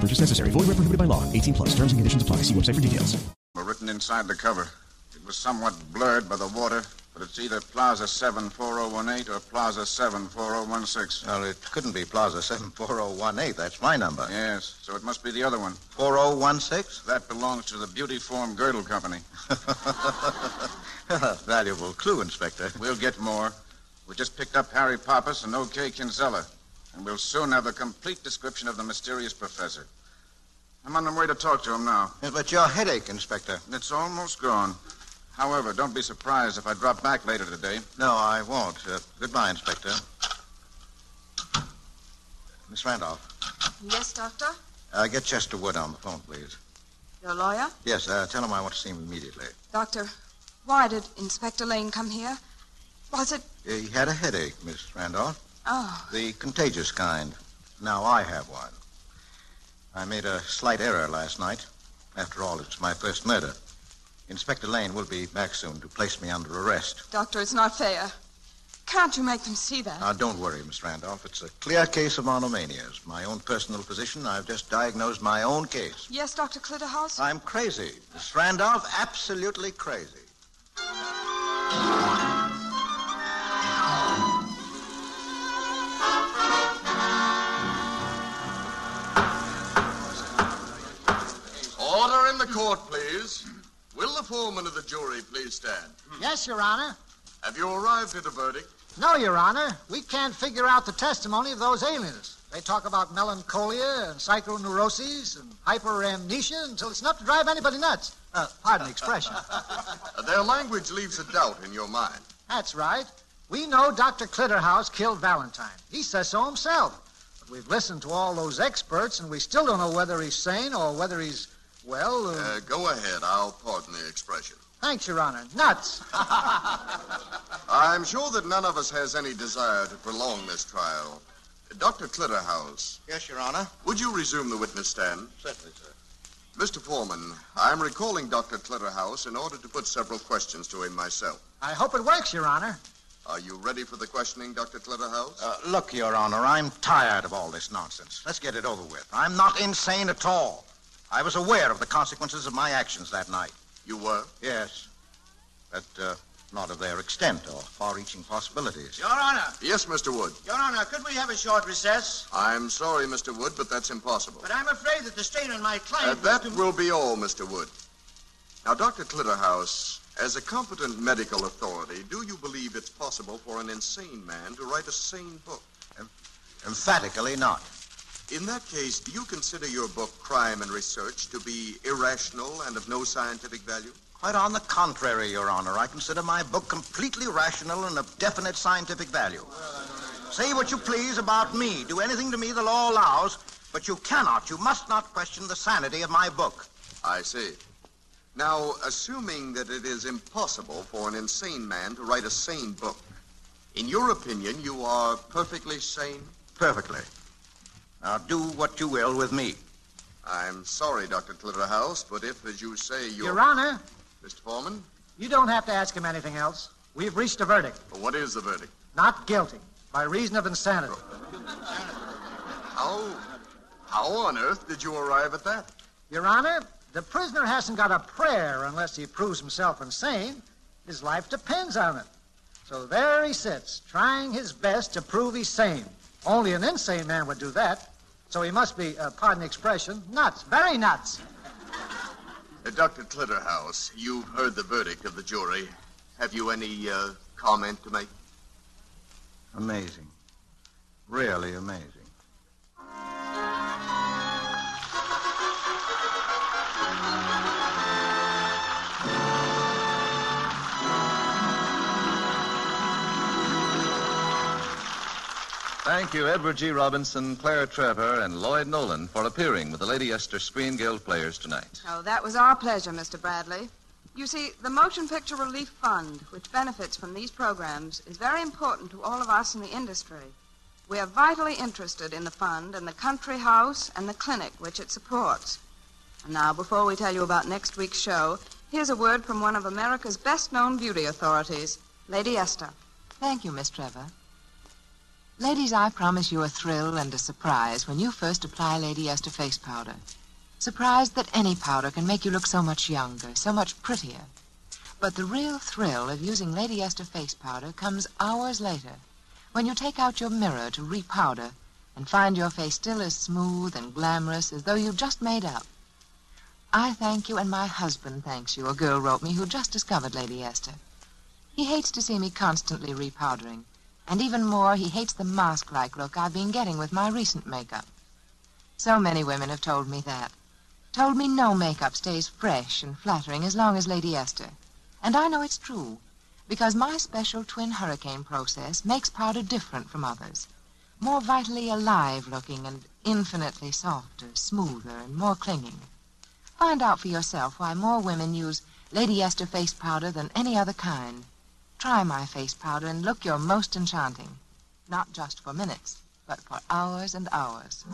No purchase necessary. Void where prohibited by law. 18 plus. Terms and conditions apply. See website for details. Were written inside the cover. It was somewhat blurred by the water, but it's either Plaza 74018 or Plaza 74016. Well, it couldn't be Plaza 74018. That's my number. Yes, so it must be the other one. 4016? That belongs to the Beauty Form Girdle Company. Valuable clue, Inspector. We'll get more. We just picked up Harry Pappas and O.K. Kinsella, and we'll soon have a complete description of the mysterious professor. I'm on my way to talk to him now. Yeah, but your headache, Inspector. It's almost gone. However, don't be surprised if I drop back later today. No, I won't. Uh, goodbye, Inspector. Miss Randolph, Yes, Doctor? uh, get Chester Wood on the phone, please. Your lawyer? Yes, uh, tell him I want to see him immediately. Doctor, why did Inspector Lane come here? Was it. He had a headache, Miss Randolph. Oh, The contagious kind. Now I have one. I made a slight error last night. After all, it's my first murder. Inspector Lane will be back soon to place me under arrest. Doctor, it's not fair. Can't you make them see that? Now, don't worry, Miss Randolph. It's a clear case of monomania. It's my own personal position. I've just diagnosed my own case. yes, Dr. Clitterhouse? I'm crazy. Miss Randolph, absolutely crazy. Court, please. Will the foreman of the jury please stand? Yes, Your Honor. Have you arrived at a verdict? No, Your Honor. We can't figure out the testimony of those alienists. They talk about melancholia and psychoneuroses and hyperamnesia until it's enough to drive anybody nuts. Uh, pardon the expression. Their language leaves a doubt in your mind. That's right. We know Dr. Clitterhouse killed Valentine. He says so himself. But we've listened to all those experts, and we still don't know whether he's sane or whether he's, well, uh, Uh, go ahead. I'll pardon the expression. thanks, Your Honor. Nuts. I'm sure that none of us has any desire to prolong this trial. Dr. Clitterhouse, Yes, Your Honor. would you resume the witness stand? Certainly, sir. Mr. Foreman, I'm recalling Dr. Clitterhouse in order to put several questions to him myself. I hope it works, Your Honor. Are you ready for the questioning, Dr. Clitterhouse? Uh, look, Your Honor, I'm tired of all this nonsense. Let's get it over with. I'm not insane at all. I was aware of the consequences of my actions that night. you were? Yes. But uh, not of their extent or far-reaching possibilities. Your Honor, Yes, Mr. Wood. Your Honor, could we have a short recess? I'm sorry, Mr. Wood, but that's impossible. But I'm afraid that the strain on my Uh, client. that was too- will be all, Mr. Wood. Now, Dr. Clitterhouse, as a competent medical authority, do you believe it's possible for an insane man to write a sane book? Emphatically not. In that case, do you consider your book, Crime and Research, to be irrational and of no scientific value? Quite on the contrary, Your Honor. I consider my book completely rational and of definite scientific value. Say what you please about me. Do anything to me the law allows, but you cannot, you must not question the sanity of my book. I see. Now, assuming that it is impossible for an insane man to write a sane book, in your opinion, you are perfectly sane? Perfectly. Now do what you will with me. I'm sorry, Dr. Clitterhouse, but if, as you say, you're... Your Honor, Mr. Foreman, you don't have to ask him anything else. We've reached a verdict. what is the verdict? Not guilty, by reason of insanity. How, how on earth did you arrive at that? Your Honor, the prisoner hasn't got a prayer unless he proves himself insane. His life depends on it. So there he sits, trying his best to prove he's sane. Only an insane man would do that. So he must be, uh, pardon the expression, nuts, very nuts. Uh, Dr. Clitterhouse, you've heard the verdict of the jury. Have you any uh, comment to make? Amazing. Really amazing. Thank you, Edward G. Robinson, Claire Trevor, and Lloyd Nolan for appearing with the Lady Esther Screen Guild players tonight. Oh, that was our pleasure, Mr. Bradley. You see, the Motion Picture Relief Fund, which benefits from these programs, is very important to all of us in the industry. We are vitally interested in the fund and the country house and the clinic which it supports. And now, before we tell you about next week's show, here's a word from one of America's best known beauty authorities, Lady Esther. Thank you, Miss Trevor. Ladies, I promise you a thrill and a surprise when you first apply Lady Esther face powder. Surprised that any powder can make you look so much younger, so much prettier. But the real thrill of using Lady Esther face powder comes hours later, when you take out your mirror to repowder and find your face still as smooth and glamorous as though you'd just made up. I thank you, and my husband thanks you, a girl wrote me who just discovered Lady Esther. He hates to see me constantly repowdering, and even more, he hates the mask-like look I've been getting with my recent makeup. So many women have told me that. Told me no makeup stays fresh and flattering as long as Lady Esther. And I know it's true, because my special twin hurricane process makes powder different from others. More vitally alive looking and infinitely softer, smoother, and more clinging. Find out for yourself why more women use Lady Esther face powder than any other kind. Try my face powder and look your most enchanting. Not just for minutes, but for hours and hours.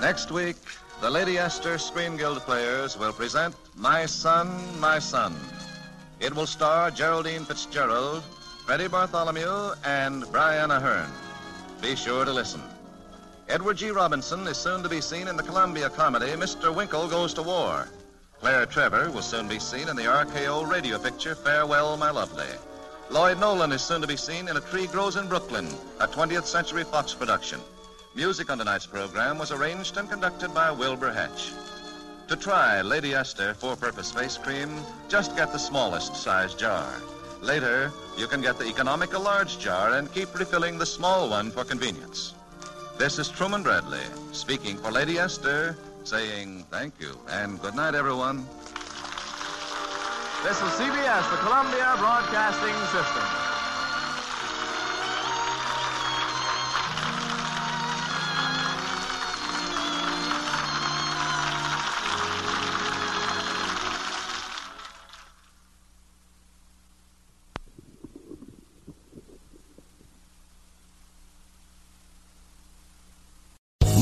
Next week, the Lady Esther Screen Guild players will present My Son, My Son. It will star Geraldine Fitzgerald, Freddie Bartholomew, and Brian Aherne. Be sure to listen. Edward G. Robinson is soon to be seen in the Columbia comedy Mr. Winkle Goes to War. Claire Trevor will soon be seen in the RKO radio picture Farewell, My Lovely. Lloyd Nolan is soon to be seen in A Tree Grows in Brooklyn, a 20th Century Fox production. Music on tonight's program was arranged and conducted by Wilbur Hatch. To try Lady Esther four purpose face cream, just get the smallest size jar. Later, you can get the economical large jar and keep refilling the small one for convenience. This is Truman Bradley speaking for Lady Esther, saying thank you and good night, everyone. This is CBS, the Columbia Broadcasting System.